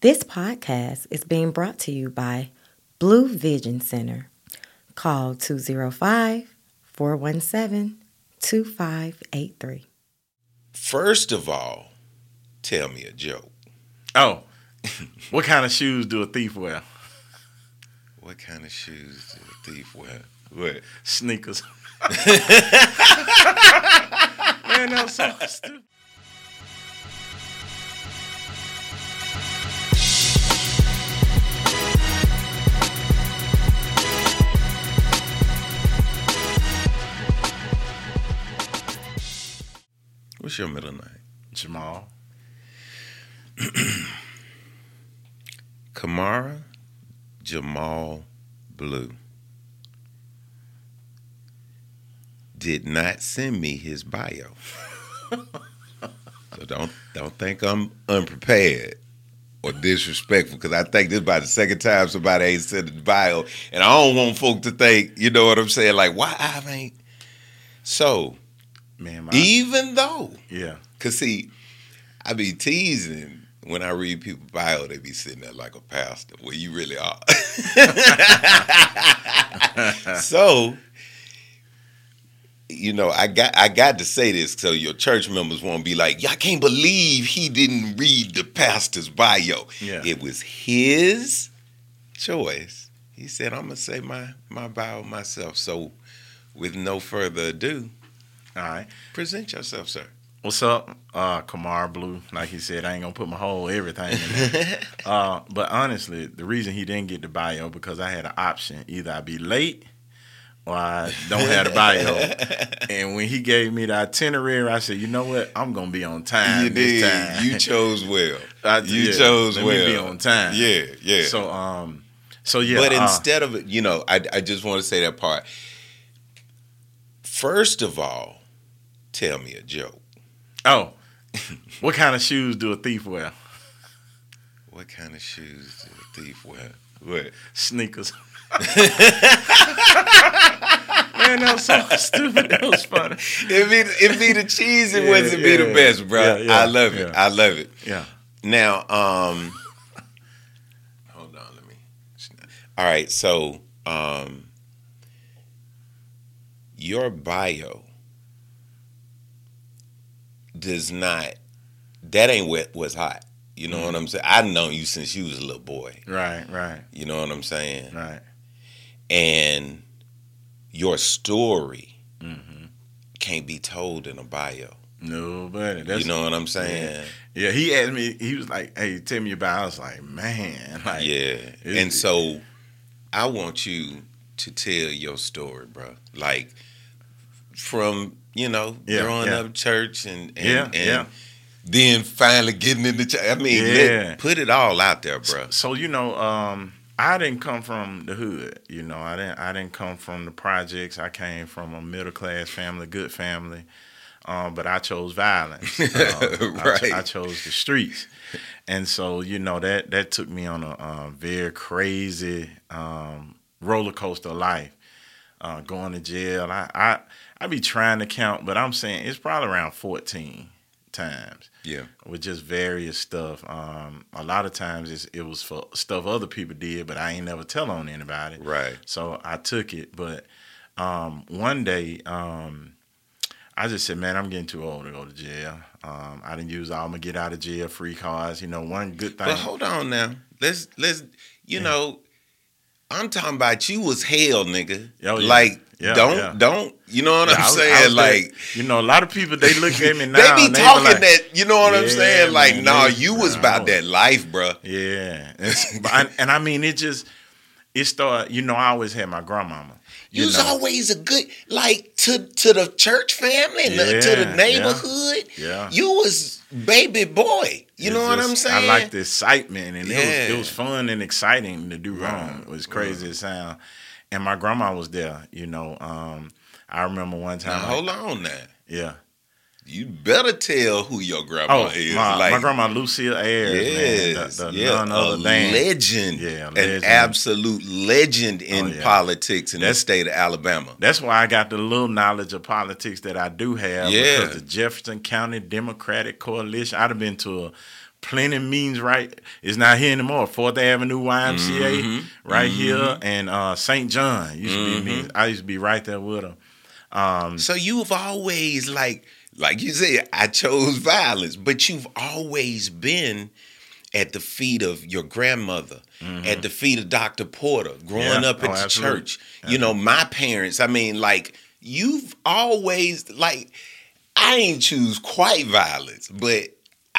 This podcast is being brought to you by Blue Vision Center. Call 205 417 2583. First of all, tell me a joke. Oh, what kind of shoes do a thief wear? What kind of shoes do a thief wear? What? Sneakers. Man, that was so stupid. What's your middle name? Jamal. Camara Jamal Blue did not send me his bio. so don't don't think I'm unprepared or disrespectful because I think this is about the second time somebody ain't sent a bio, and I don't want folk to think, you know what I'm saying, like why I ain't. So Man, my, even though, yeah. cause see, I be teasing when I read people bio, they be sitting there like a pastor. Well, you really are. so, you know, I got I got to say this so your church members won't be like, "Y'all can't believe he didn't read the pastor's bio." Yeah. It was his choice. He said, "I'm gonna say my my bio myself." So, with no further ado, All right. present yourself, sir. What's up? Uh, Kamar Blue. Like he said, I ain't gonna put my whole everything in there. uh, but honestly, the reason he didn't get the bio because I had an option: either I be late or I don't have the bio. and when he gave me the itinerary, I said, you know what? I'm gonna be on time you this did. time. You chose well. I- you yeah, chose let well. me be on time. Yeah, yeah. So um, so yeah. but uh, instead of you know, I I just want to say that part. First of all, tell me a joke. oh, what kind of shoes do a thief wear? What kind of shoes do a thief wear? What? Sneakers. Man, that was so stupid. That was funny. It be it be the cheese. It Yeah, wasn't be the best, bro. yeah, yeah, I love it. yeah. I love it. Yeah. Now, um, hold on, let me. All right, so um, your bio does not. That ain't what was hot. You know what I'm saying? I've known you since you was a little boy. Right, right, You know what I'm saying? right. And your story hmm can't be told in a bio. No, buddy. That's, you know what I'm saying? Yeah, yeah. he asked me. He was like, "Hey, tell me about." It. I was like, "Man, like, yeah. And so I want you to tell your story, bro. Like from, you know, Yeah, growing yeah. up church and and, Yeah, and then finally getting into church. I mean, let- put it all out there, bro. So you know, um, I didn't come from the hood. You know, I didn't. I didn't come from the projects. I came from a middle class family, good family. Um, but I chose violence. Um, I, Right. I chose the streets, and so you know that that took me on a, uh very crazy um, roller coaster life. Uh, going to jail. I, I I be trying to count, but I'm saying it's probably around 14 times Yeah. with just various stuff. Um, a lot of times it's, it was for stuff other people did, but I ain't never tell on anybody. Right. So I took it. But um, one day, um, I just said, man, I'm getting too old to go to jail. Um, I didn't use all my get out of jail free cards. You know, one good thing. But hold on now. Let's let's you know, I'm talking about you was hell, nigga. Oh, yeah. Like Yeah, don't yeah. don't you know what Yeah, I'm was- saying? there. like you know, a lot of people they look at me now. they be and talking like, that, you know what I'm saying? Like, man, nah, they- you was I about that life, bruh. Yeah, I- and I mean it just it started. You know, I always had my grandmama. You, You was know. always a good like to to the church family and the- to the neighborhood. Yeah. You was baby boy. You It know what I'm saying? I like the excitement, and it was it was fun and exciting to do wrong. It was crazy as sound, and my grandma was there. You know, um, I remember one Now time. hold on now. Yeah. You better tell who your grandma Oh, is. my, like, my grandma Lucille Ayers, man, Yes, the, the yeah, a legend, Yeah, an legend. absolute legend in Oh, yeah. politics in That's- the state of Alabama. That's why I got the little knowledge of politics that I do have. Yeah. Because the Jefferson County Democratic Coalition, I'd have been to a, plenty means right. It's not here anymore. Fourth Avenue YMCA, Mm-hmm. right here, and uh, St. John used to Mm-hmm. be means. I used to be right there with them. Um, So you've always like like you said, I chose violence, but you've always been at the feet of your grandmother, at the feet of Dr. Porter, growing Mm-hmm. Yeah. up at Oh, the absolutely. church. You know, my parents, I mean, like, you've always like I ain't choose quite violence, but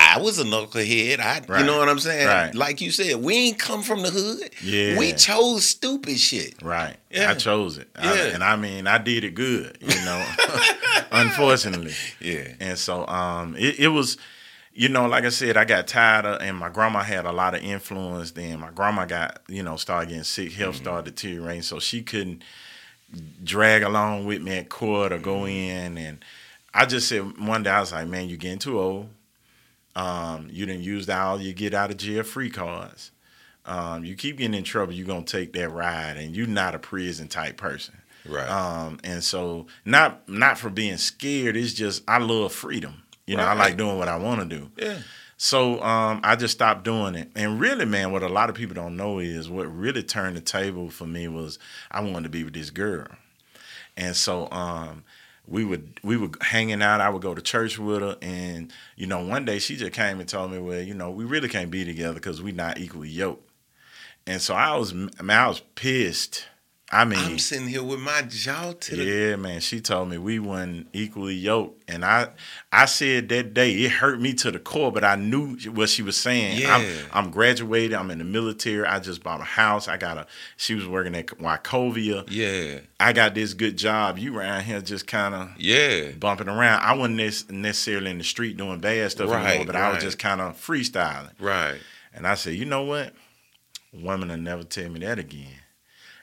I was a knucklehead. I you know what I'm saying? Right. Like you said, we ain't come from the hood. Yeah. We chose stupid shit. Right. Yeah. I chose it. I- Yeah. and I mean, I did it good, you know, unfortunately. Yeah. And so um, it, it was, you know, like I said, I got tired of, and my grandma had a lot of influence then. My grandma got, you know, started getting sick, health started deteriorating, so she couldn't drag along with me at court or go in. And I just said one day, I was like, man, you're getting too old. Um, you didn't use all you get out of jail free cards. Um, you keep getting in trouble, you're gonna take that ride, and you're not a prison type person. Right. Um, and so not not for being scared, it's just I love freedom. You know, I like doing what I want to do. yeah. So um, I just stopped doing it. And really, man, what a lot of people don't know is what really turned the table for me was I wanted to be with this girl. And so um, we would we were hanging out. I would go to church with her, and you know, one day she just came and told me, "Well, you know, we really can't be together because we're not equally yoked." And so I was, I mean, I was pissed. I mean, I'm sitting here with my jaw to the yeah, man. She told me we weren't equally yoked, and I, I said that day it hurt me to the core, but I knew what she was saying. I'm, Yeah. I'm graduated. I'm in the military. I just bought a house. I got a. She was working at Wachovia. Yeah. I got this good job. You around here just kind of Yeah. bumping around. I wasn't necessarily in the street doing bad stuff Right, anymore, but I was just kind of freestyling. Right. And I said, you know what? Women will never tell me that again.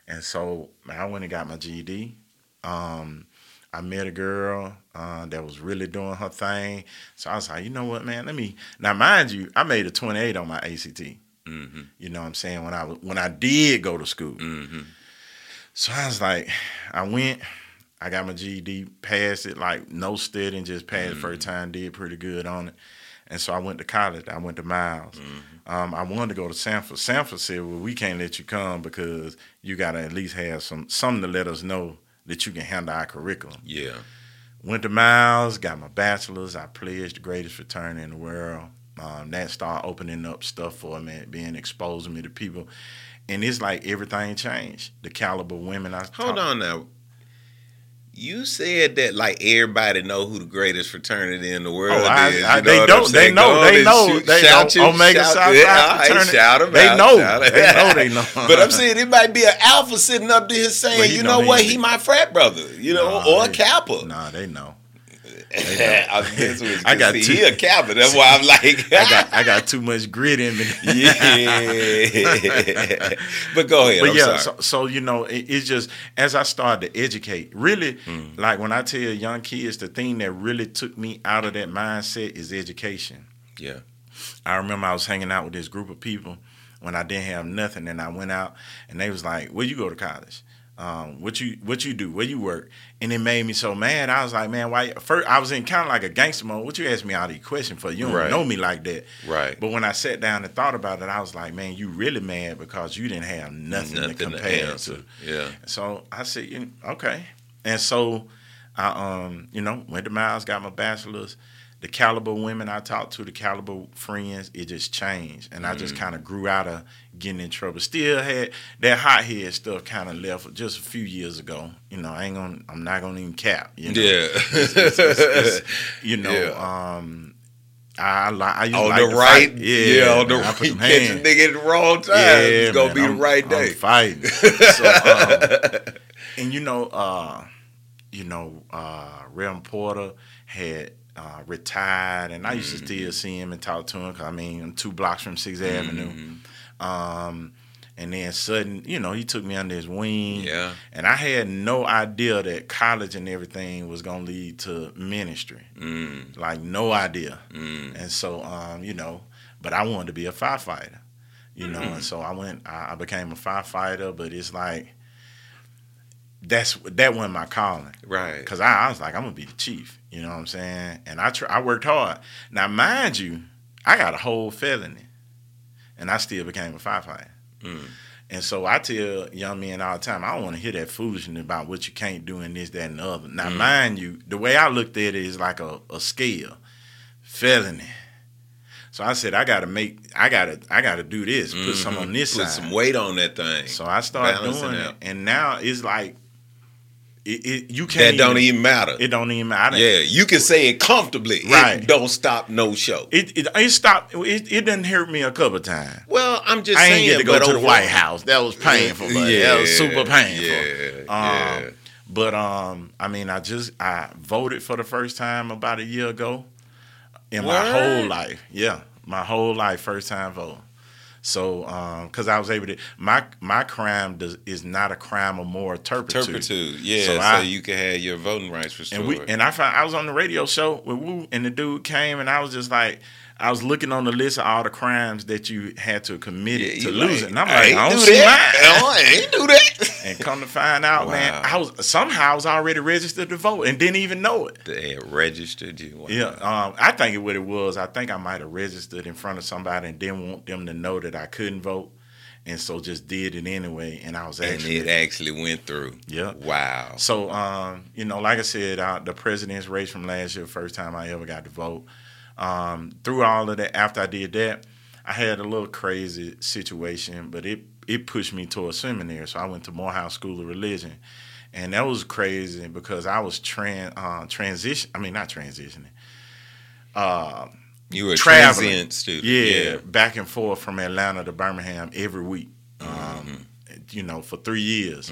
And so I went and got my GED. Um, I met a girl uh, that was really doing her thing. So I was like, you know what, man? Let me now, mind you, I made a 28 on my ACT. Mm-hmm. You know what I'm saying? When I was when I did go to school. Mm-hmm. So I was like, I went, I got my GED, passed it like no studying, just passed the first time, did pretty good on it. And so I went to college. I went to Miles. Um, I wanted to go to Samford. Samford said, "Well, we can't let you come because you got to at least have some something to let us know that you can handle our curriculum." Yeah. Went to Miles, got my bachelor's. I pledged the greatest fraternity in the world. Um, that started opening up stuff for me, being exposing me to people, and it's like everything changed. The caliber of women I Hold talk- on now. You said that like everybody know who the greatest fraternity in the world Oh, I- is. I- you know they don't- they know, they know, they shout know. you- Omega shout- Psi yeah, Phi all right, fraternity. shout 'em They out, know. shout. They know, they know. but I'm saying it might be an alpha sitting up there saying, Well, you know know what, ain't- he my frat brother, you know, Nah, or a Kappa. Nah, they know. I guess it was I got see, two- he a Kappa. That's why I'm like, I got I got too much grit in me. yeah. but go ahead. but I'm yeah, so, so you know, it, it's just as I started to educate. Really, Hmm. like when I tell young kids, the thing that really took me out of that mindset is education. yeah. I remember I was hanging out with this group of people when I didn't have nothing, and I went out, and they was like, "Where you go to college? Um, what you what you do? Where you work?" And it made me so mad. I was like, "Man, why?" First, I was in kind of like a gangster mode. What you ask me all these questions for? You don't Right. know me like that, Right. But when I sat down and thought about it, I was like, "Man, you really mad because you didn't have nothing, Nothing to to compare answer. to." Yeah. So I said, you okay. And so I um, you know, went to Miles, got my bachelor's. The caliber women I talked to, the caliber friends, it just changed. And I just Mm. kind of grew out of getting in trouble. Still had that hothead stuff kind of left just a few years ago. You know, I ain't gonna I'm not gonna even cap. You know? Yeah. It's- it's- it's- you know, Yeah. um I li- I used on like the right, fight. yeah, on the right, catch a nigga at the wrong time. Yeah, it's gonna man, be I'm- the right I'm day. fighting. so, um, and you know, uh, you know, uh, Rem Porter had uh, retired, and I used to Mm-hmm. still see him and talk to him. 'cause, I mean, I'm two blocks from 6th Avenue. Mm-hmm. Um, and then sudden, you know, he took me under his wing. Yeah. And I had no idea that college and everything was gonna lead to ministry. Mm, Like no idea. mm, And so, um, you know, but I wanted to be a firefighter, you know, Mm-hmm. and so I went, I, I became a firefighter, but it's like, that's, that wasn't my calling. right. Cause I, I was like, I'm gonna be the chief, you know what I'm saying? And I, tr- I worked hard. Now, mind you, I got a whole felony, and I still became a firefighter. Mm. And so I tell young men all the time, I don't want to hear that foolishness about what you can't do and this, that, and the other. Now, Mm. mind you, the way I looked at it is like a, a scale, felony. So I said, I gotta make, I gotta, I gotta do this, put some on this Mm-hmm. Put side. some weight on that thing. So I started Balancing doing out. it, and now it's like, it, it you can't. that don't even matter. It don't even matter. yeah, you can say it comfortably. Right. It don't stop no show. It it, it stopped. It, it didn't hurt me a couple times. well, I'm just I saying. ain't get to go to the White House. That was painful, buddy. that was super painful. Yeah, Um, yeah. But um, I mean, I just I voted for the first time about a year ago in my whole life. Yeah, my whole life, first time vote. So, um, because I was able to, my my crime does, is not a crime of moral turpitude. Turpitude, yeah, So so, I- you can have your voting rights restored. And we and I found I was on the radio show with Woo, and the dude came, and I was just like, I was looking on the list of all the crimes that you had to commit Yeah, to lose it, and I'm I like, I don't do see that. mine. I ain't do that. And come to find out, man, I was somehow I was already registered to vote and didn't even know it. They had registered you. Wow. Yeah, um, I think it what it was. I think I might have registered in front of somebody and didn't want them to know that I couldn't vote, and so just did it anyway. And I was and actually it actually went through. Yeah. Wow. So, um, you know, like I said, uh, the president's race from last year, first time I ever got to vote. Um, through all of that, after I did that, I had a little crazy situation, but it it pushed me to a seminary. So I went to Morehouse School of Religion, and that was crazy because I was tran uh, transition. I mean, not transitioning. Uh, You were a transient student. yeah, back and forth from Atlanta to Birmingham every week. Um, Mm-hmm. You know, for three years.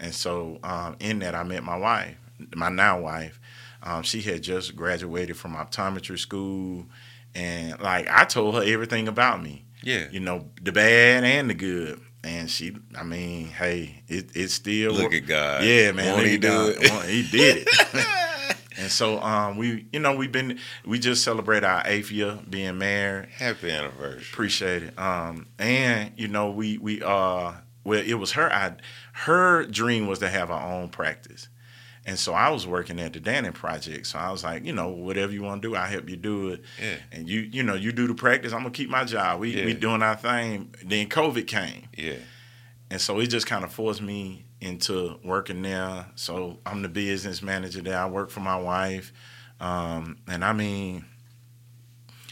And so um, in that, I met my wife, my now wife. Um, she had just graduated from optometry school, and like I told her everything about me. Yeah. You know, the bad and the good. And she, I mean, hey, it it still Look at God. yeah, man. Won't he do God. it? He did it. and so um, we, you know, we've been we just celebrated our eighth year being married. Happy anniversary. Appreciate it. Um, and you know, we we uh, well, it was her. I, her dream was to have her own practice. And so I was working at the Dannon Project. So I was like, you know, whatever you want to do, I help you do it. Yeah. And you, you know, you do the practice. I'm gonna keep my job. We we doing our thing. Then COVID came. Yeah. And so it just kind of forced me into working there. So I'm the business manager there. I work for my wife. Um, and I mean,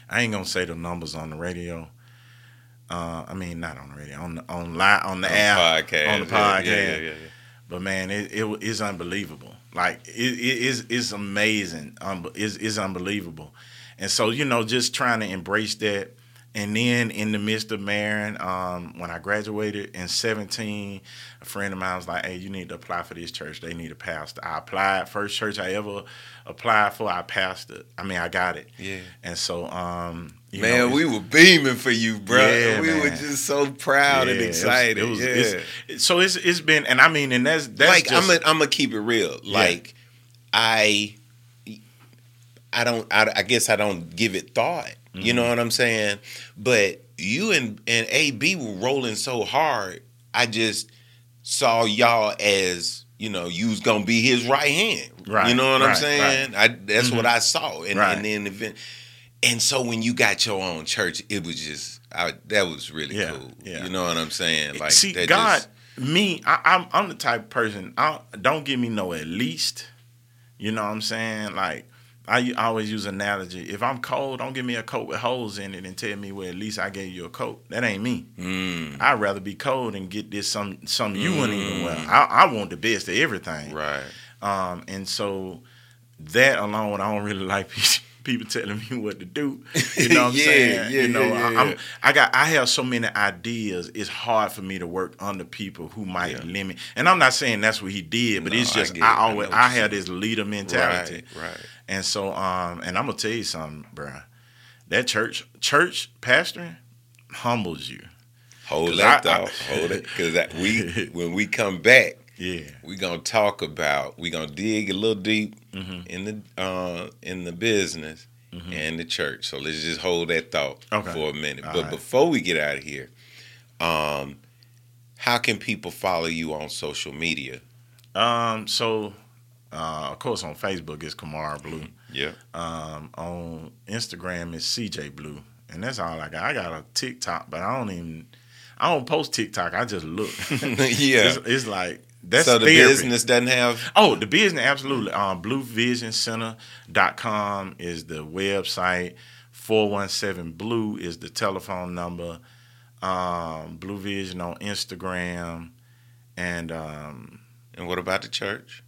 I ain't gonna say the numbers on the radio. Uh, I mean, not on the radio, on the on li- on the On app, podcast. on the podcast. yeah, yeah, yeah, yeah. But man, it, it it's unbelievable. Like it, it is it's amazing. Um, it's, it's unbelievable. And so you know, just trying to embrace that. And then in the midst of marrying, um, when I graduated in 17, a friend of mine was like, "Hey, you need to apply for this church. They need a pastor." I applied. First church I ever applied for, I passed it. I mean, I got it. Yeah. And so, um, you Man, know, we were beaming for you, bro. Yeah, we were just so proud and yeah, it was- excited. it was- yeah. it's- so it's it's been, and I mean, and that's that's like just, I'm gonna I'm gonna keep it real. Like I I don't I, I guess I don't give it thought. You Mm-hmm. know what I'm saying? But you and and AB were rolling so hard. I just saw y'all as you know you was gonna be his right hand. Right, You know what I'm right, saying? I that's what I saw. And, Right. and then event. And so when you got your own church, it was just I, that was really Yeah, cool. yeah. You know what I'm saying? Like See, that God, just- me, I, I'm I'm the type of person. I don't give me no at least. You know what I'm saying? Like I always use analogy. If I'm cold, don't give me a coat with holes in it and tell me, well, at least I gave you a coat. That ain't me. Mm, I'd rather be cold and get this some some you wouldn't even wear. I, I want the best of everything. right. Um, and so that alone, I don't really like people telling me what to do. You know what I'm saying? yeah, you know, yeah, yeah, I, I'm. I got I have so many ideas. It's hard for me to work under people who might limit. And I'm not saying that's what he did, but No, it's just I. I always I, you're have this leader mentality. Right, right. And so, um, and I'm gonna tell you something, bro. That church church pastoring humbles you. Hold that I- I- thought. Hold it, because we when we come back, Yeah. we gonna talk about We're gonna dig a little deep Mm-hmm. in the uh, in the business and the church. So let's just hold that thought Okay. for a minute. All but right. before we get out of here, um, how can people follow you on social media? Um, so uh, of course on Facebook it's Camara Blue. Yeah, Um, on Instagram is CJ Blue, and that's all I got. I got a TikTok, but I don't even. I don't post TikTok. I just look. yeah. It's, it's like that's so the therapy. business doesn't have. Oh, the business absolutely. Um, BlueVisionCenter.com is the website. Four one seven Blue is the telephone number. Um, Blue Vision on Instagram, and um, And what about the church?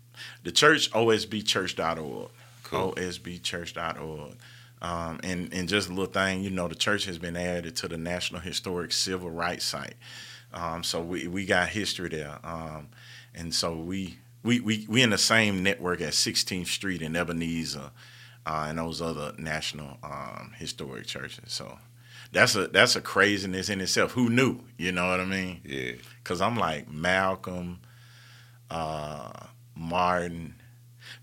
the church osbchurch.org. Cool. osbchurch.org. Um, and and just a little thing, you know, the church has been added to the National Historic Civil Rights Site. Um, so we, we got history there. Um, and so we, we we we in the same network at 16th Street in Ebenezer uh, and those other national um, historic churches. So that's a that's a craziness in itself. Who knew? You know what I mean? Yeah. Cause I'm like Malcolm, uh, Martin.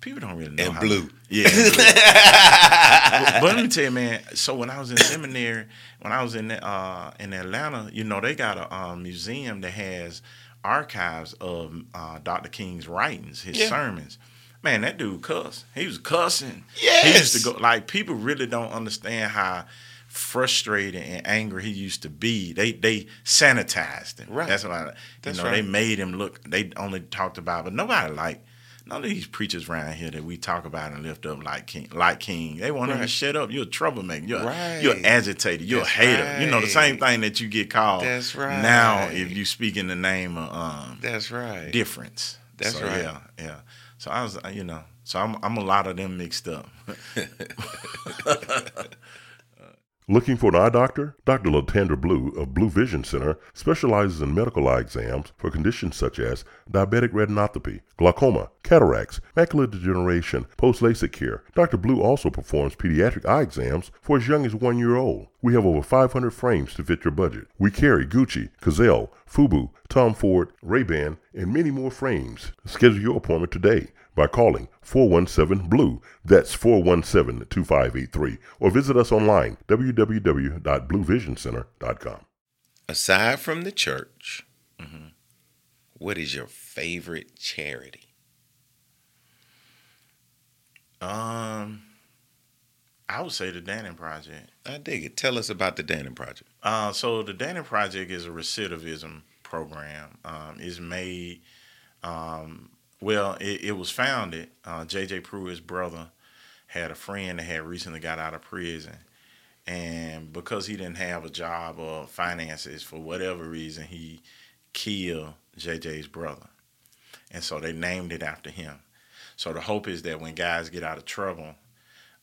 People don't really know And how- Blue. Yeah. Blue. but, but let me tell you, man. So when I was in seminary, when I was in uh, in Atlanta, you know, they got a um, museum that has archives of uh, Dr. King's writings, his Yeah. sermons. Man, that dude cuss. He was cussing. He used to go like people really don't understand how frustrated and angry he used to be. They they sanitized him. Right. That's why you That's know right. they made him look. They only talked about, but nobody like none of these preachers around here that we talk about and lift up like King. Like King, they want him to shut up. You're a troublemaker. You're Right. you're agitated. You're That's a hater. You know the same thing that you get called. That's right. Now, if you speak in the name of um, That's right. difference. That's So, right. Yeah, yeah. So I was, you know, so I'm I'm a lot of them mixed up. Looking for an eye doctor? Dr. Latandra Blue of Blue Vision Center specializes in medical eye exams for conditions such as diabetic retinopathy, glaucoma, cataracts, macular degeneration, post LASIK care. Dr. Blue also performs pediatric eye exams for as young as one year old. We have over 500 frames to fit your budget. We carry Gucci, Cazal, Fubu, Tom Ford, Ray-Ban, and many more frames. Schedule your appointment today by calling 417 Blue. That's 417 2583. Or visit us online, www.bluevisioncenter.com. Aside from the church, Mm-hmm. what is your favorite charity? Um, I would say the Dannon Project. I dig it. Tell us about the Dannon Project. Uh, so the Dannon Project is a recidivism program. Um, it's made, um, well, it, it was founded. Uh, J.J. Pruitt's brother had a friend that had recently got out of prison. And because he didn't have a job or finances for whatever reason, he killed JJ's brother. And so they named it after him. So the hope is that when guys get out of trouble,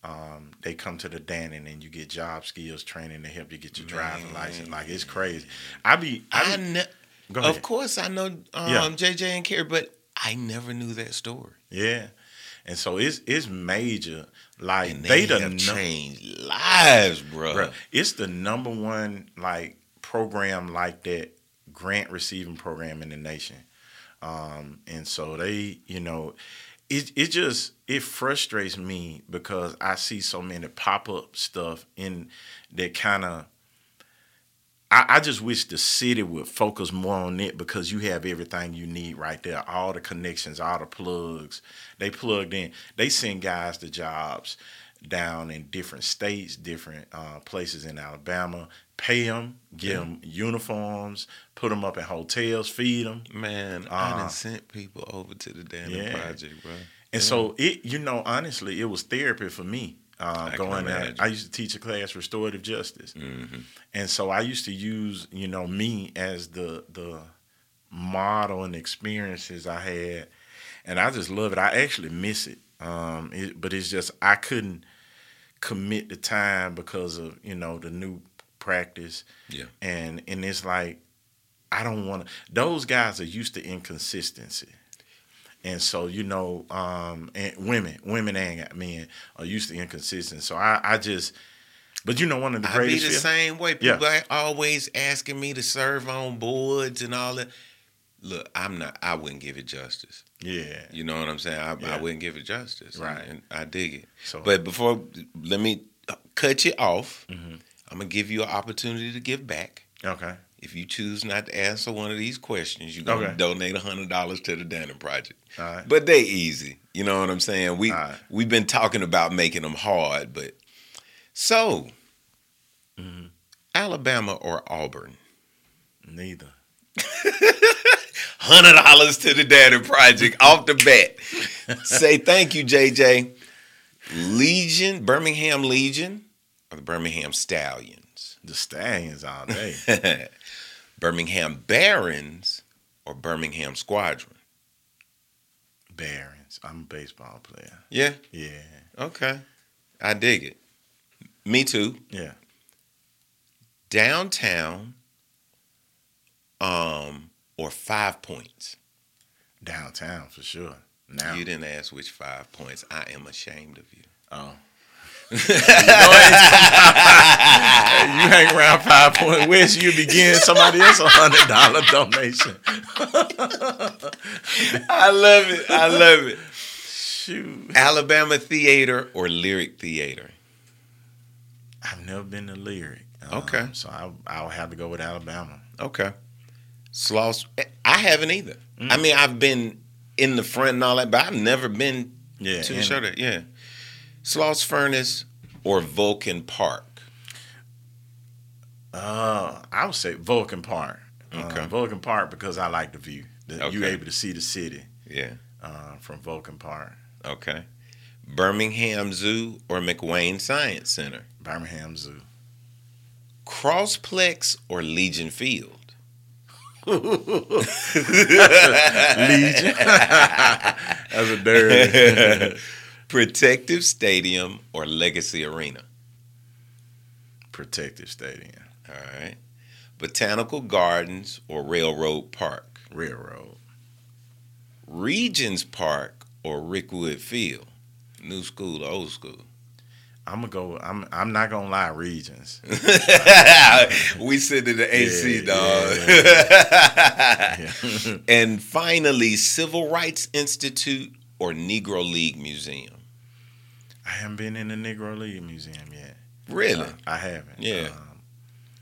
um, they come to the Dannon and you get job skills training to help you get your driving license. Like it's crazy. I be, I, I be go of course I know um, Yeah. JJ and Kerry, but I never knew that story. yeah. And so it's it's major. Like And they, they, num- changed lives, bro. Bruh, it's the number one like program like that grant receiving program in the nation. Um, and so they, you know, it it just it frustrates me because I see so many pop up stuff in that kind of. I, I just wish the city would focus more on it because you have everything you need right there. All the connections, all the plugs. They plugged in. They send guys to jobs down in different states, different uh, places in Alabama. Pay them, give them uniforms, put them up in hotels, feed them. Man, I Uh, done sent people over to the Dannon Yeah. Project, bro. And so it, you know, honestly, it was therapy for me. Uh, I going imagine. I used to teach a class, restorative justice, Mm-hmm. and so I used to use, you know, me as the the model and experiences I had, and I just love it. I actually miss it, um, it, but it's just I couldn't commit the time because of you know the new practice, Yeah. and and it's like I don't want to. Those guys are used to inconsistency. And so, you know, um, and women, women and men are used to inconsistency. So I, I just, but you know, one of the I be greatest. the same way. Yeah. People are always asking me to serve on boards and all that. Look, I'm not. I wouldn't give it justice. Yeah. You know what I'm saying? I, Yeah. I wouldn't give it justice. Right. And I dig it. So- but before, let me cut you off. Mhm. I'm gonna give you an opportunity to give back. Okay. If you choose not to answer one of these questions, you're gonna Okay. donate hundred dollars to the Dannon Project. Right. But they easy. You know what I'm saying? We right. we've been talking about making them hard, but so Mhm. Alabama or Auburn? Neither. Hundred dollars to the Daddy Project off the bat. Say thank you, JJ. Legion, Birmingham Legion, or the Birmingham Stallions? The Stallions all day. Birmingham Barons or Birmingham Squadron? Barons. I'm a baseball player. Yeah. Yeah. Okay. I dig it. Me too. Yeah. Downtown um or five points. Downtown for sure. Now. You didn't ask which five points. I am ashamed of you. Oh. You, hang around five point west, you begin somebody else a hundred dollar donation. I love it. I love it. Shoot. Alabama theater or lyric theater? I've never been to lyric. Um, Okay. So I I'll have to go with Alabama. Okay. Sloss. I haven't either. Mm. I mean, I've been in the front and all that, but I've never been Yeah. to the show. That yeah. Sloss Furnace or Vulcan Park? Uh, I would say Vulcan Park. Okay. Uh, Vulcan Park because I like the view. The, You're able to see the city Yeah. uh, from Vulcan Park. Okay. Birmingham Zoo or McWane Science Center? Birmingham Zoo. Crossplex or Legion Field? Legion. That's a dirty. Protective Stadium or Legacy Arena? Protective Stadium. All right. Botanical Gardens or Railroad Park? Railroad. Regions Park or Rickwood Field? New school or old school? I'm gonna go. I'm. I'm not gonna lie. Regions. we sit in the AC, Yeah, dog. and finally, Civil Rights Institute or Negro League Museum? I haven't been in the Negro League Museum yet. Really? Uh, I haven't. Yeah. Um,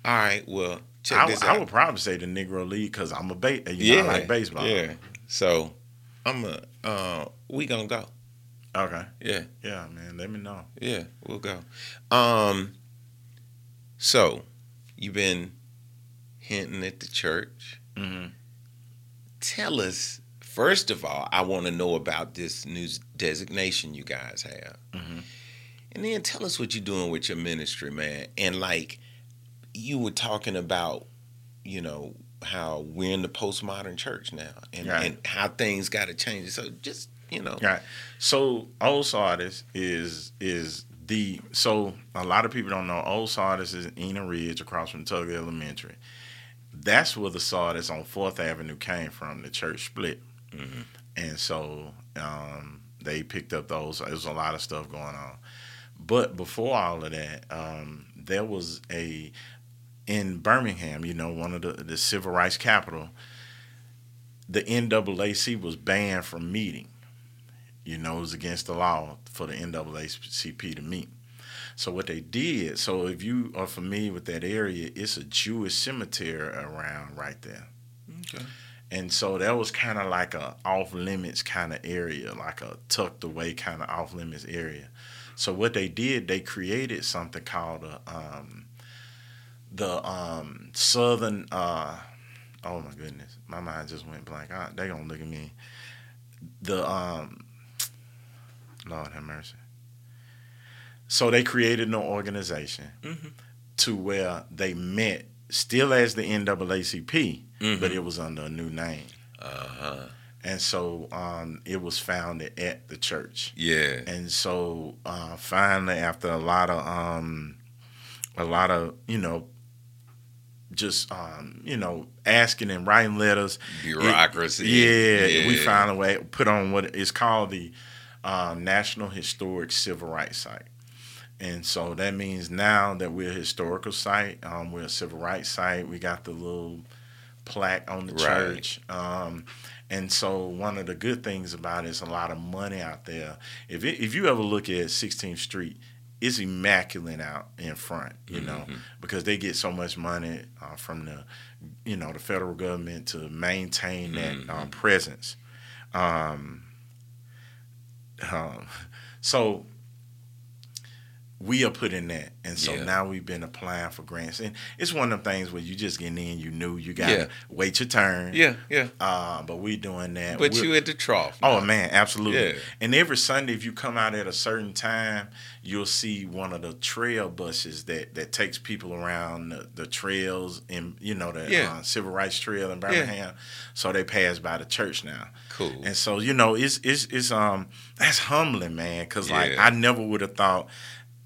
All right. Well, check I, this I would probably say the Negro League because I'm a ba- you know, I like baseball. Yeah. So, I'm a. Uh, we gonna go. Okay. Yeah. Yeah, man. Let me know. Yeah, we'll go. Um, so you've been hinting at the church. Mm-hmm. Tell us first of all. I want to know about this new designation you guys have, Mhm. and then tell us what you're doing with your ministry, man. And like you were talking about, you know how we're in the postmodern church now, and, Right. and how things got to change. So just you know, Right. So Old Sardis is is the so a lot of people don't know Old Sardis is in Enon Ridge across from Tug Elementary. That's where the Sardis on Fourth Avenue came from. The church split, Mhm. and so um, they picked up those. There was a lot of stuff going on, but before all of that, um, there was a in Birmingham. You know, one of the the civil rights capital. The NAACP was banned from meeting you know, it was against the law for the NAACP to meet. So what they did, so if you are familiar with that area, it's a Jewish cemetery around right there. Okay. And so that was kind of like a off limits kind of area, like a tucked away kind of off limits area. So what they did, they created something called a, um, the um, Southern. Uh, oh my goodness, my mind just went blank. Ah, they gonna look at me. The um, Lord have mercy. So they created an organization Mhm. to where they met, still as the NAACP, Mhm. but it was under a new name. Uh huh. And so um, it was founded at the church. Yeah. And so uh, finally, after a lot of um, a lot of you know, just um, you know, asking and writing letters, Bureaucracy. yeah, we found a way put on what is called the um, National Historic Civil Rights Site. And so that means now that we're a historical site, um, we're a civil rights site. We got the little plaque on the Right. church. Um, and so one of the good things about it is a lot of money out there. If it, if you ever look at 16th Street, it's immaculate out in front, you know, because they get so much money uh, from the, you know, the federal government to maintain that uh, presence. Um, um, so we are put in that, and so Yeah. now we've been applying for grants, and it's one of the things where you just get in, you knew you got to Yeah. wait your turn. Yeah, yeah. Uh, but we're doing that. But We're- you at the trough. Oh man, absolutely. Yeah. And every Sunday, if you come out at a certain time, you'll see one of the trail buses that that takes people around the, the trails in you know the uh, Civil Rights Trail in Birmingham. So they pass by the church now. Cool. And so you know, it's it's it's um that's humbling, man. Because like. I never would have thought,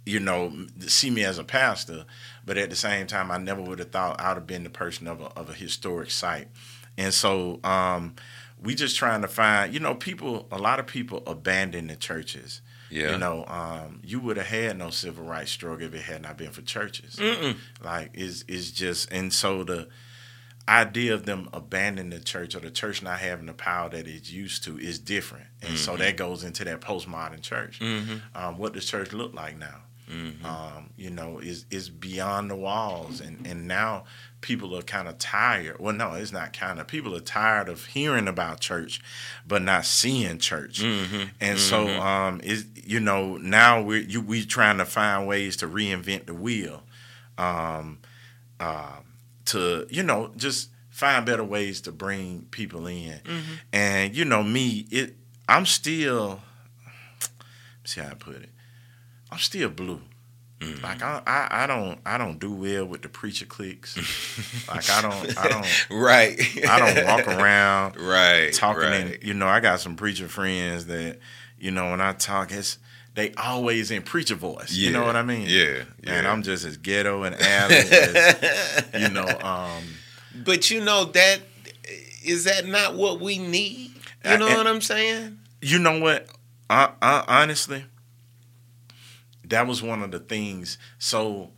you know, see me as a pastor, but at the same time, I never would have thought I'd have been the person of a of a historic site. And so um, we just trying to find, you know, people. A lot of people abandon the churches. Yeah. You know, um, you would have had no civil rights struggle if it had not been for churches. Mm-mm. Like it's it's just and so the idea of them abandoning the church or the church not having the power that it's used to is different. And so that goes into that postmodern church. Mhm. Um, what does church look like now? Mhm. Um, you know, is is beyond the walls, and and now people are kind of tired. Well, no, it's not kind of. People are tired of hearing about church, but not seeing church. Mhm. And so, um, is you know, now we're you, we trying to find ways to reinvent the wheel, um, um, to you know just find better ways to bring people in. And you know, me, it I'm still. See how I put it. I'm still blue. Like I, I, I don't, I don't do well with the preacher cliques. like I don't, I don't, Right. I don't walk around Right. talking right. and you know i got some preacher friends that you know when i talk it's they always in preacher voice you know what i mean yeah, and i'm just as ghetto and alley as you know um But you know that is that not what we need? You know I- what I'm saying? you know what I, I, honestly that was one of the things so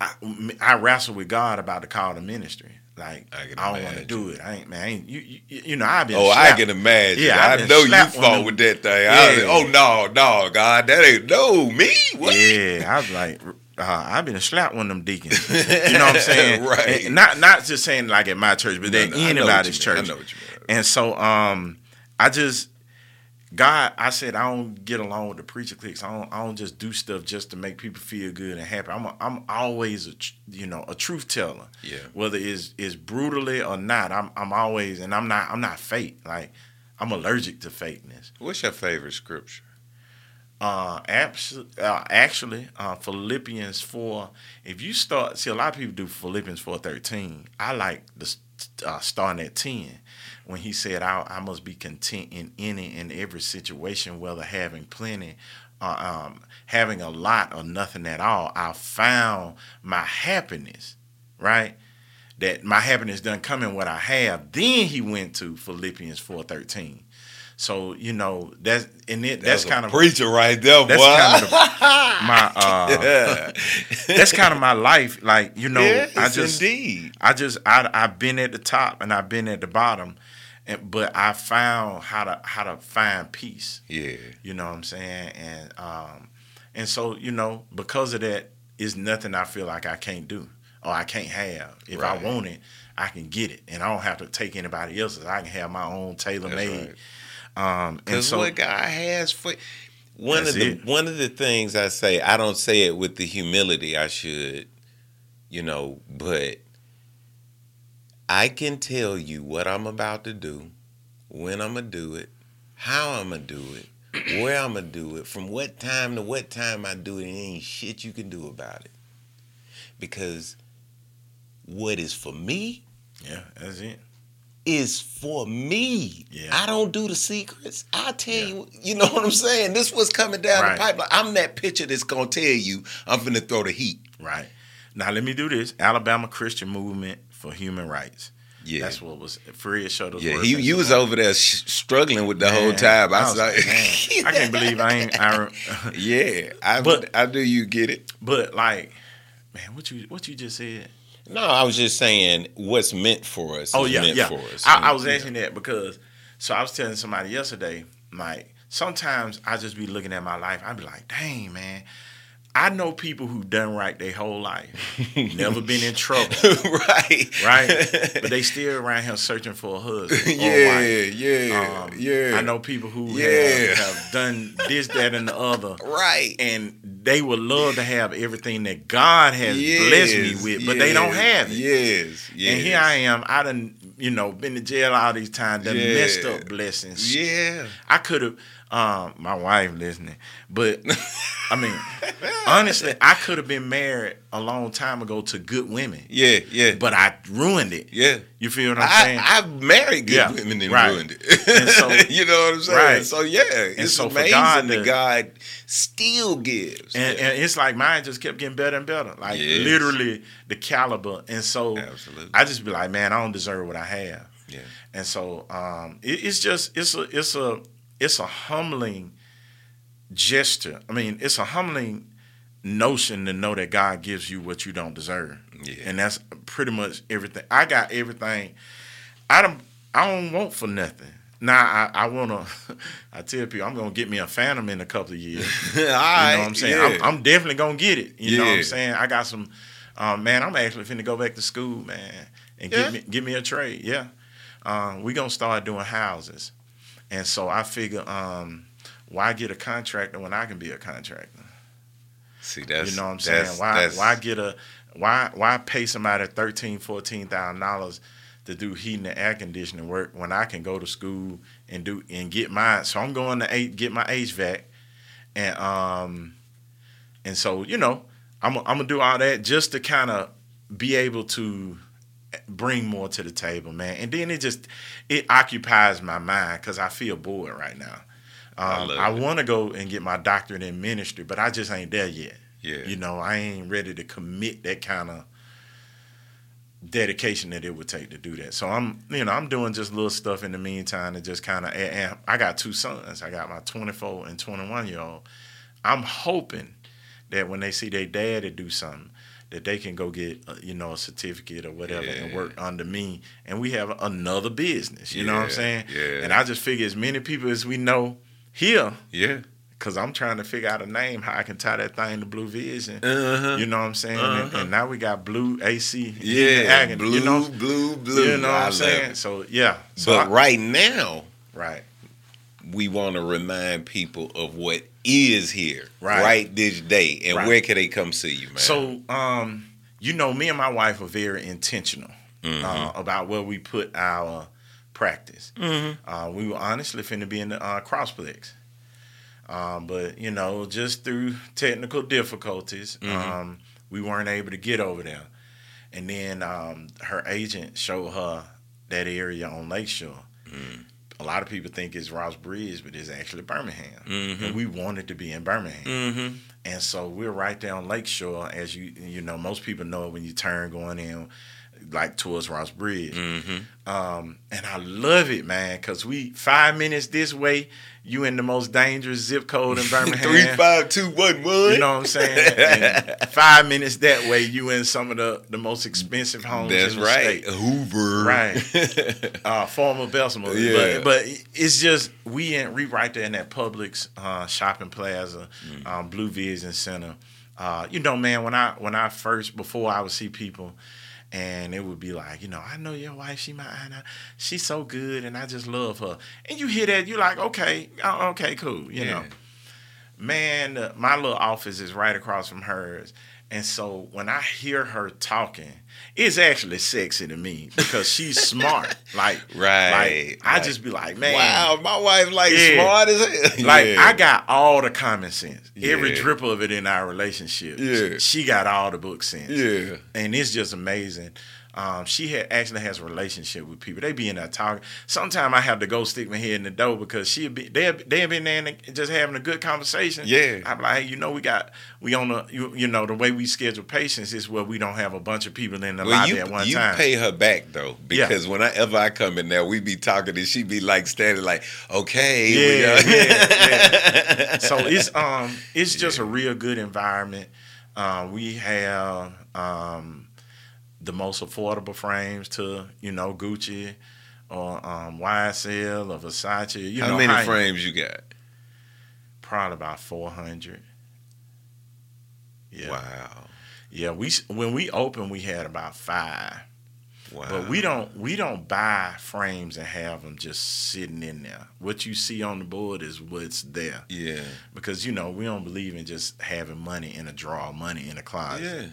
I, I wrestled with god about the call to ministry like I i, don't want to do it i ain't man I ain't, you, you you know i've been Oh, I can imagine. Yeah, I know you slapped fought with that thing. I was Yeah. like, oh no, no, God, that ain't no me. What? Yeah, I was like, uh, I've been slapped one of them deacons. You know what I'm saying? Right. And not not just saying like at my church, but No, at no, anybody's church. I know what you mean. And so, um, I just God, I said I don't get along with the preacher cliques. I don't, I don't just do stuff just to make people feel good and happy. I'm, a, I'm always a, you know, a truth teller. Yeah. Whether it's, it's brutally or not, I'm, I'm always, and I'm not, I'm not fake. Like, I'm allergic to fakeness. What's your favorite scripture? Uh, abs- uh, actually, uh, Philippians four. If you start, see, a lot of people do Philippians four thirteen. I like the uh, starting at ten when he said, I, "I must be content in any and every situation, whether having plenty, uh, um, having a lot, or nothing at all. I found my happiness." Right. That my happiness doesn't come in what I have. Then he went to Philippians four thirteen. So you know that's and it, that's, a kind of preacher right there, that's boy. kind of the, my uh yeah. that's kind of my life like you know yes, i just indeed. i just I, i've been at the top and i've been at the bottom and but i found how to how to find peace Yeah. you know what i'm saying and um and so you know because of that is nothing i feel like i can't do or i can't have if Right. i want it i can get it and i don't have to take anybody else's i can have my own tailor made right. Um and Because so what God has for one of the it. one of the things I say, I don't say it with the humility I should, you know, but I can tell you what I'm about to do, when I'm gonna do it, how I'm gonna do it, where I'm gonna do it, from what time to what time I do it, and ain't shit you can do about it. Because what is for me yeah that's it is for me. Yeah. I don't do the secrets. I tell you, you know what I'm saying? This was coming down Right. the pipeline. I'm that pitcher that's gonna tell you I'm finna throw the heat. Right. Now let me do this. Alabama Christian Movement for Human Rights. Yeah. That's what was Fred Shuttlesworth. yeah, he you was over there sh- struggling with the whole Man, time. I was like, man, I can't believe I ain't. I, yeah, I But- I do. You get it? but like, man, what you what you just said? No, I was just saying what's meant for us. Oh is yeah, meant yeah. For us. I, I was Yeah. asking that because so I was telling somebody yesterday, like sometimes I just be looking at my life. I'd be like, dang man, I know people who done right their whole life, never been in trouble, right, right? But they still around here searching for a husband. yeah, yeah, Um, yeah. I know people who Yeah. have, have done this, that, and the other, Right. and they would love to have everything that God has blessed me with, but they don't have it. Yes, yes. And here I am. I done, you know, been to jail all these times. Done Yeah. messed up blessings. Yeah. I could have. Um, my wife listening, but I mean, honestly, I could have been married a long time ago to good women, Yeah, yeah. but I ruined it. yeah. You feel what I'm saying? I, married good Yeah, women and right. ruined it. And so- you know what I'm saying? Right. So yeah, it's so for amazing God that God still gives. and, and it's like mine just kept getting better and better, like Yes. literally the caliber. And so Absolutely. I just be like, man, I don't deserve what I have. yeah. And so um, it, it's just it's a it's a it's a humbling gesture. I mean, it's a humbling notion to know that God gives you what you don't deserve. Yeah. And that's pretty much everything. I got everything. I don't I don't want for nothing. Now I, I wanna I tell people I'm gonna get me a phantom in a couple of years. You know right. what I'm saying? Yeah. I'm, I'm definitely gonna get it. You know what I'm saying? I got some um, man, I'm actually finna go back to school, man, and Yeah? get me get me a trade. Yeah. Um, we gonna start doing houses. And so I figure, um, why get a contractor when I can be a contractor? See, that's you know what I'm saying? that's- Why why get a why why pay somebody thirteen, fourteen thousand dollars to do heating and air conditioning work when I can go to school and do and get mine? So I'm going to get my HVAC, and um, and so you know I'm I'm gonna do all that just to kind of be able to bring more to the table, man. And then it just it occupies my mind because I feel bored right now. I Um, love I, want to go and get my doctorate in ministry, but I just ain't there yet. Yeah. You know, I ain't ready to commit that kind of dedication that it would take to do that. So I'm, you know, I'm doing just little stuff in the meantime to just kind of. And, I got two sons. I got my 24 and 21 year old. I'm hoping that when they see their dad daddy do something, that they can go get, uh, you know, a certificate or whatever and work under me, and we have another business. You know what I'm saying? yeah. And I just figure as many people as we know here, yeah. because I'm trying to figure out a name how I can tie that thing to Blue Vision. Uh-huh. You know what I'm saying? And, Uh-huh. and now we got Blue AC. Yeah, Agony, blue, you know, blue, blue. you know what I I'm saying? it. So yeah, so But I- right now, right, we want to remind people of what is here Right. right, this day, and Right. where can they come see you, man? So, um, you know, me and my wife are very intentional Mm-hmm. uh, about where we put our practice. Mm-hmm. Uh, we were honestly finna be in the uh, CrossPlex. Um, but, you know, just through technical difficulties, Mm-hmm. um, we weren't able to get over there. And then um, her agent showed her that area on Lakeshore. Mm. A lot of people think it's Ross Bridge, but it's actually Birmingham. Mhm. And we wanted to be in Birmingham. mm-hmm. And so we're right there on Lakeshore, as you you know, most people know it when you turn going in, like towards Ross Bridge. Mm-hmm. Um, and I love it, man, because we five minutes this way, you in the most dangerous zip code in Birmingham. Three five two one one. You know what I'm saying? And five minutes that way, you in some of the, the most expensive homes. That's in the right, state. Hoover. Right. uh, former Bessemer. Yeah. But, but it's just we in we right there in that Publix uh, shopping plaza, Mm. um, Blue Vision Center. Uh, you know, man, when I when I first before I would see people and it would be like, you know, I know your wife, she might she's so good and I just love her. And you hear that, you're like, okay, uh, okay, cool, you Yeah. know. Man, uh, my little office is right across from hers. And so when I hear her talking, it's actually sexy to me because she's smart. Like, Right, like, I just be like, man, Wow, my wife like Yeah. smart as hell. like Yeah. I got all the common sense, every Yeah. drip of it in our relationship. Yeah. she got all the book sense. Yeah. and it's just amazing. Um, she had actually has a relationship with people. They be in there talking. Sometimes I have to go stick my head in the door because she be they they been there and just having a good conversation. Yeah. I'm like, hey, you know, we got we on the you, you know the way we schedule patients is where we don't have a bunch of people in the Well, lobby you at one you time. You pay her back though, Yeah. because whenever I come in there, we be talking and she be like standing like, okay, Yeah, yeah, yeah. so it's um it's just a real good environment. Uh, we have um, the most affordable frames to you know Gucci or um, YSL or Versace. You know. How know, many frames you got? Probably about four hundred. Yeah, Wow. yeah. We when we opened, we had about five. Wow. But we don't we don't buy frames and have them just sitting in there. What you see on the board is what's there. Yeah. Because you know we don't believe in just having money in a drawer, money in a closet.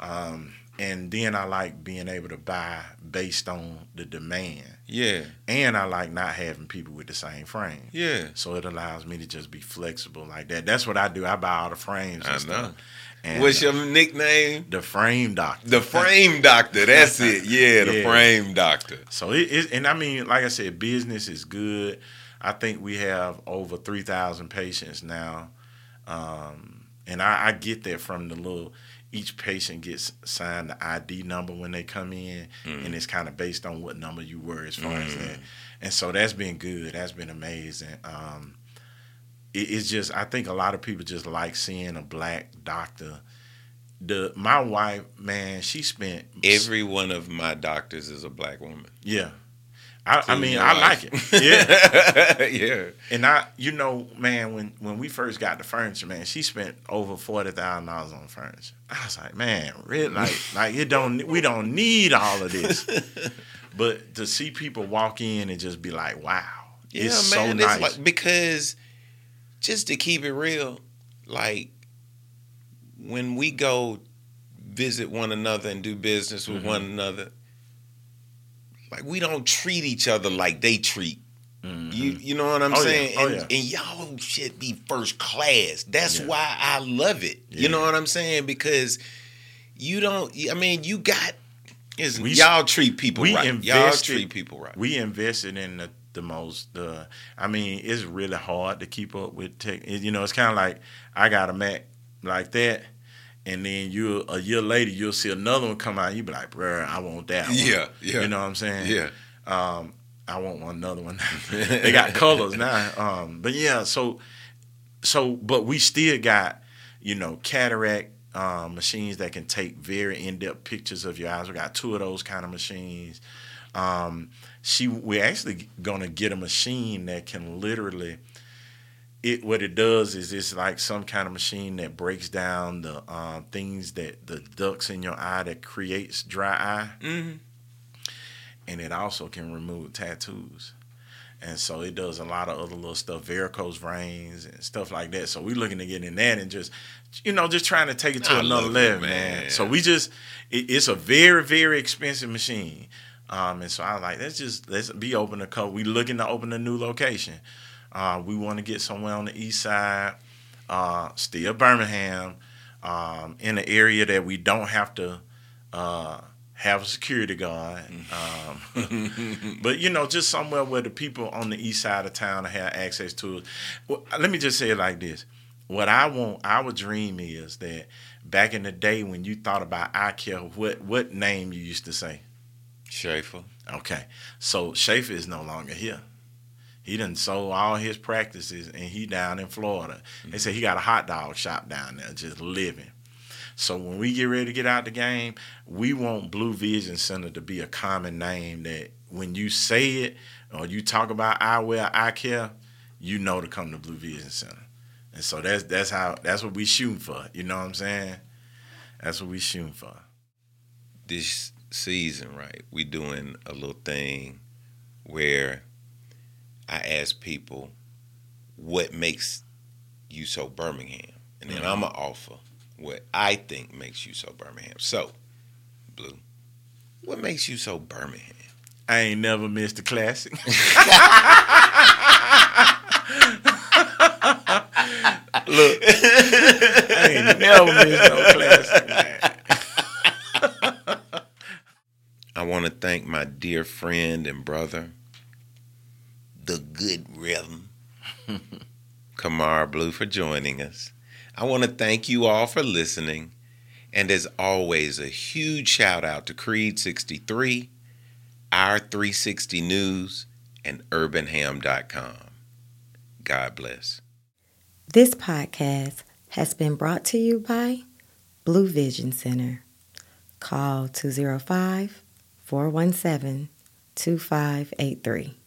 Yeah. And then I like being able to buy based on the demand. Yeah. And I like not having people with the same frame. Yeah. So it allows me to just be flexible like that. That's what I do. I buy all the frames. And I stuff. know. And What's your nickname? the frame doctor? The frame doctor. That's it. Yeah, the Yeah. frame doctor. So it is, and I mean, like I said, business is good. I think we have over three thousand patients now, um, and I, I get that from the little. Each patient gets signed the ID number when they come in, and it's kind of based on what number you were as far as that. And so that's been good. That's been amazing. Um, it, it's just I think a lot of people just like seeing a black doctor. The my wife, man, she spent Every one of my doctors is a black woman. yeah. I, I mean, I like it. Yeah. yeah. And I, you know, man, when when we first got the furniture, man, she spent over forty thousand dollars on furniture. I was like, man, really, like, like it don't, we don't need all of this. but to see people walk in and just be like, wow, Yeah, it's man. so it's nice. like because just to keep it real, like when we go visit one another and do business with Mm-hmm. one another, like we don't treat each other like they treat. You you know what I'm Oh, yeah. saying? Oh, and, yeah. and y'all should be first class. That's Yeah. why I love it. You know what I'm saying? Because you don't I mean, you got is We- y'all treat people we right. y'all treat people right. we invested in the, the most uh, i mean it's really hard to keep up with tech it- you know it's kind of like i got a mac like that and then you a year later you'll see another one come out you be like bruh i want that one. Yeah, yeah. you know what i'm saying Yeah. um, I want one another one. they got colors now. Um, but yeah, so so but we still got, you know, cataract um, machines that can take very in-depth pictures of your eyes. We got two of those kind of machines. Um, she we're actually gonna get a machine that can literally it what it does is it's like some kind of machine that breaks down the um, things that the ducts in your eye that creates dry eye hmm and it also can remove tattoos. And so it does a lot of other little stuff, varicose veins and stuff like that. So we're looking to get in that and just, you know, just trying to take it to I another level, man. man. So we just, it, it's a very, very expensive machine. Um, and so I was like, let's just, let's be open to couple. We looking to open a new location. Uh, we want to get somewhere on the east side, uh, still Birmingham, um, in an area that we don't have to, uh, have a security guard. Um, but you know, just somewhere where the people on the east side of town have access to it. Well, let me just say it like this: What I want, our dream is that back in the day when you thought about eye care, what what name you used to say? Schaeffer. Okay, so Schaeffer is no longer here. He done sold all his practices, and he down in Florida. They mm-hmm. say he got a hot dog shop down there, just living. So when we get ready to get out the game, we want Blue Vision Center to be a common name that when you say it or you talk about eyewear, eye care, you know to come to Blue Vision Center. And so that's that's how that's what we shooting for. You know what I'm saying? That's what we shooting for. this season, right, we doing a little thing where I ask people what makes you so Birmingham, and then I'm gonna mm-hmm. offer what I think makes you so Birmingham. So, Blue, what makes you so Birmingham? I ain't never missed a classic. Look, I ain't never missed no classic, man. I want to thank my dear friend and brother, the good rhythm, Camara Blue, for joining us. I want to thank you all for listening. And as always, a huge shout out to Creed 63, Our 360 News, and UrbanHam.com. God bless. This podcast has been brought to you by Blue Vision Center. Call 205 417 2583.